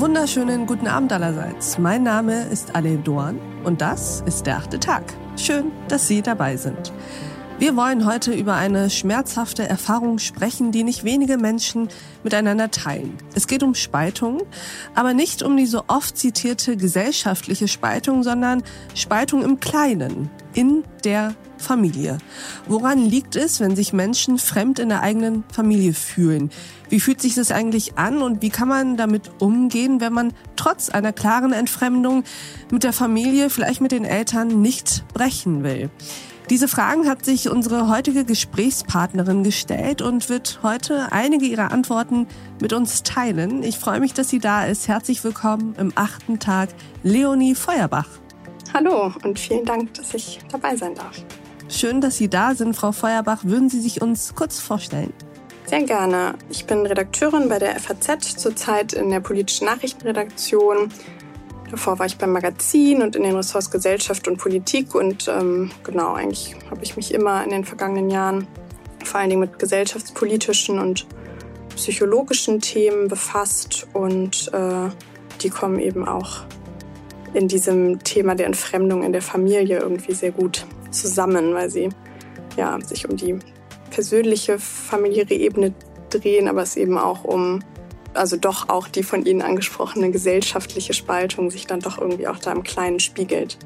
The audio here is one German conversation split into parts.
wunderschönen guten Abend allerseits. Mein Name ist Ale Doan und das ist der achte Tag. Schön, dass Sie dabei sind. Wir wollen heute über eine schmerzhafte Erfahrung sprechen, die nicht wenige Menschen miteinander teilen. Es geht um Spaltung, aber nicht um die so oft zitierte gesellschaftliche Spaltung, sondern Spaltung im Kleinen, in der Familie. Woran liegt es, wenn sich Menschen fremd in der eigenen Familie fühlen? Wie fühlt sich das eigentlich an und wie kann man damit umgehen, wenn man trotz einer klaren Entfremdung mit der Familie, vielleicht mit den Eltern, nicht brechen will? Diese Fragen hat sich unsere heutige Gesprächspartnerin gestellt und wird heute einige ihrer Antworten mit uns teilen. Ich freue mich, dass sie da ist. Herzlich willkommen im achten Tag, Leonie Feuerbach. Hallo und vielen Dank, dass ich dabei sein darf. Schön, dass Sie da sind, Frau Feuerbach. Würden Sie sich uns kurz vorstellen? Sehr gerne. Ich bin Redakteurin bei der FAZ, zurzeit in der politischen Nachrichtenredaktion. Davor war ich beim Magazin und in den Ressorts Gesellschaft und Politik. Und ähm, genau, eigentlich habe ich mich immer in den vergangenen Jahren vor allen Dingen mit gesellschaftspolitischen und psychologischen Themen befasst. Und äh, die kommen eben auch in diesem Thema der Entfremdung in der Familie irgendwie sehr gut zusammen, weil sie ja, sich um die persönliche, familiäre Ebene drehen, aber es eben auch um, also doch auch die von Ihnen angesprochene gesellschaftliche Spaltung sich dann doch irgendwie auch da im Kleinen spiegelt.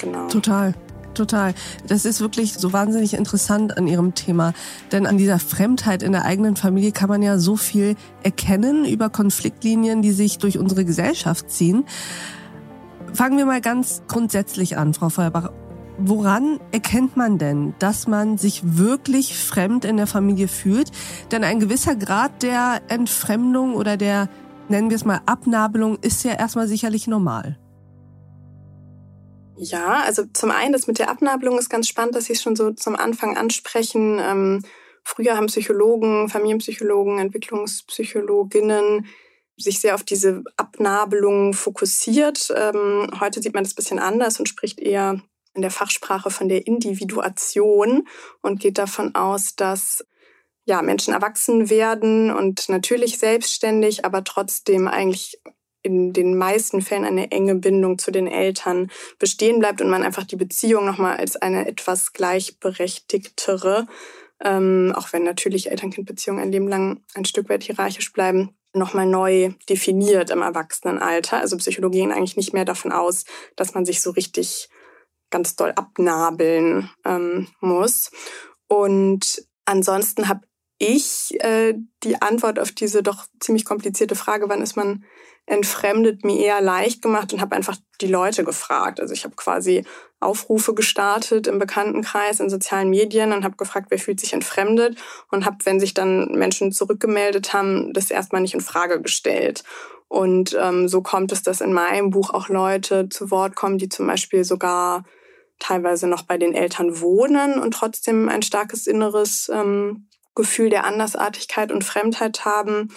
Genau. Total. Total. Das ist wirklich so wahnsinnig interessant an Ihrem Thema. Denn an dieser Fremdheit in der eigenen Familie kann man ja so viel erkennen über Konfliktlinien, die sich durch unsere Gesellschaft ziehen. Fangen wir mal ganz grundsätzlich an, Frau Feuerbach. Woran erkennt man denn, dass man sich wirklich fremd in der Familie fühlt? Denn ein gewisser Grad der Entfremdung oder der, nennen wir es mal, Abnabelung ist ja erstmal sicherlich normal. Ja, also zum einen, das mit der Abnabelung ist ganz spannend, dass Sie es schon so zum Anfang ansprechen. Ähm, früher haben Psychologen, Familienpsychologen, Entwicklungspsychologinnen sich sehr auf diese Abnabelung fokussiert. Ähm, heute sieht man das bisschen anders und spricht eher in der Fachsprache von der Individuation und geht davon aus, dass ja, Menschen erwachsen werden und natürlich selbstständig, aber trotzdem eigentlich in den meisten Fällen eine enge Bindung zu den Eltern bestehen bleibt und man einfach die Beziehung nochmal als eine etwas gleichberechtigtere, ähm, auch wenn natürlich Eltern-Kind-Beziehungen ein Leben lang ein Stück weit hierarchisch bleiben, nochmal neu definiert im Erwachsenenalter. Also Psychologie geht eigentlich nicht mehr davon aus, dass man sich so richtig ganz doll abnabeln ähm, muss. Und ansonsten habe ich äh, die Antwort auf diese doch ziemlich komplizierte Frage, wann ist man entfremdet, mir eher leicht gemacht und habe einfach die Leute gefragt. Also ich habe quasi Aufrufe gestartet im Bekanntenkreis, in sozialen Medien und habe gefragt, wer fühlt sich entfremdet und habe, wenn sich dann Menschen zurückgemeldet haben, das erstmal nicht in Frage gestellt. Und ähm, so kommt es, dass in meinem Buch auch Leute zu Wort kommen, die zum Beispiel sogar teilweise noch bei den Eltern wohnen und trotzdem ein starkes inneres ähm, Gefühl der Andersartigkeit und Fremdheit haben.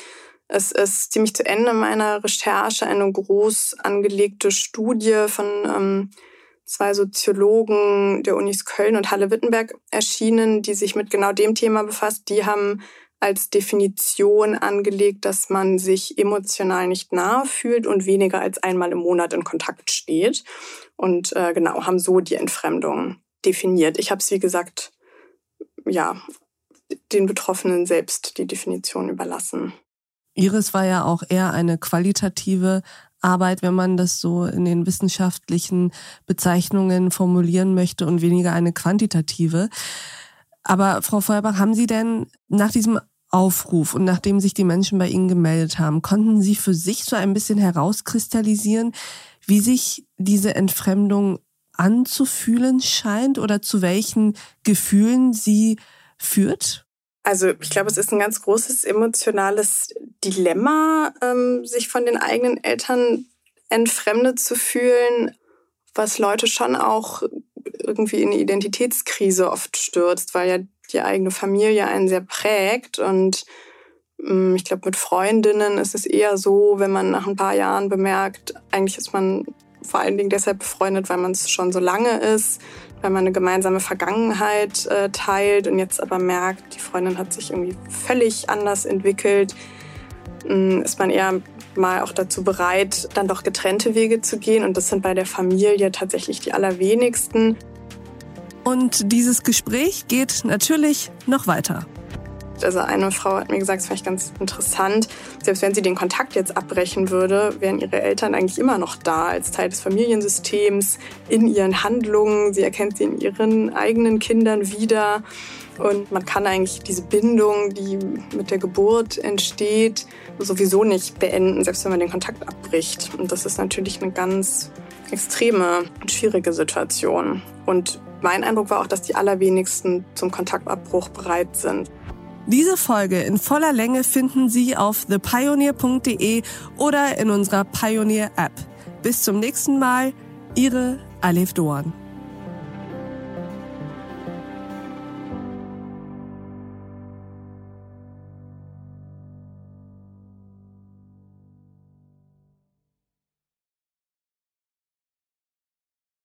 Es ist ziemlich zu Ende meiner Recherche eine groß angelegte Studie von ähm, zwei Soziologen der Unis Köln und Halle-Wittenberg erschienen, die sich mit genau dem Thema befasst. Die haben als Definition angelegt, dass man sich emotional nicht nahe fühlt und weniger als einmal im Monat in Kontakt steht. Und äh, genau, haben so die Entfremdung definiert. Ich habe es, wie gesagt, ja, den Betroffenen selbst die Definition überlassen. Ihres war ja auch eher eine qualitative Arbeit, wenn man das so in den wissenschaftlichen Bezeichnungen formulieren möchte und weniger eine quantitative. Aber Frau Feuerbach, haben Sie denn nach diesem Aufruf und nachdem sich die Menschen bei Ihnen gemeldet haben, konnten Sie für sich so ein bisschen herauskristallisieren, wie sich diese Entfremdung anzufühlen scheint oder zu welchen Gefühlen sie führt? Also ich glaube, es ist ein ganz großes emotionales Dilemma, ähm, sich von den eigenen Eltern entfremdet zu fühlen, was Leute schon auch irgendwie in eine Identitätskrise oft stürzt, weil ja die eigene Familie einen sehr prägt. Und mm, ich glaube, mit Freundinnen ist es eher so, wenn man nach ein paar Jahren bemerkt, eigentlich ist man vor allen Dingen deshalb befreundet, weil man es schon so lange ist, weil man eine gemeinsame Vergangenheit äh, teilt und jetzt aber merkt, die Freundin hat sich irgendwie völlig anders entwickelt, mm, ist man eher mal auch dazu bereit, dann doch getrennte Wege zu gehen. Und das sind bei der Familie tatsächlich die allerwenigsten. Und dieses Gespräch geht natürlich noch weiter. Also eine Frau hat mir gesagt, das fand ich ganz interessant, selbst wenn sie den Kontakt jetzt abbrechen würde, wären ihre Eltern eigentlich immer noch da als Teil des Familiensystems, in ihren Handlungen. Sie erkennt sie in ihren eigenen Kindern wieder. Und man kann eigentlich diese Bindung, die mit der Geburt entsteht, sowieso nicht beenden, selbst wenn man den Kontakt abbricht. Und das ist natürlich eine ganz extreme und schwierige Situation. Und mein Eindruck war auch, dass die allerwenigsten zum Kontaktabbruch bereit sind. Diese Folge in voller Länge finden Sie auf thepioneer.de oder in unserer Pioneer App. Bis zum nächsten Mal, Ihre Alef Doan.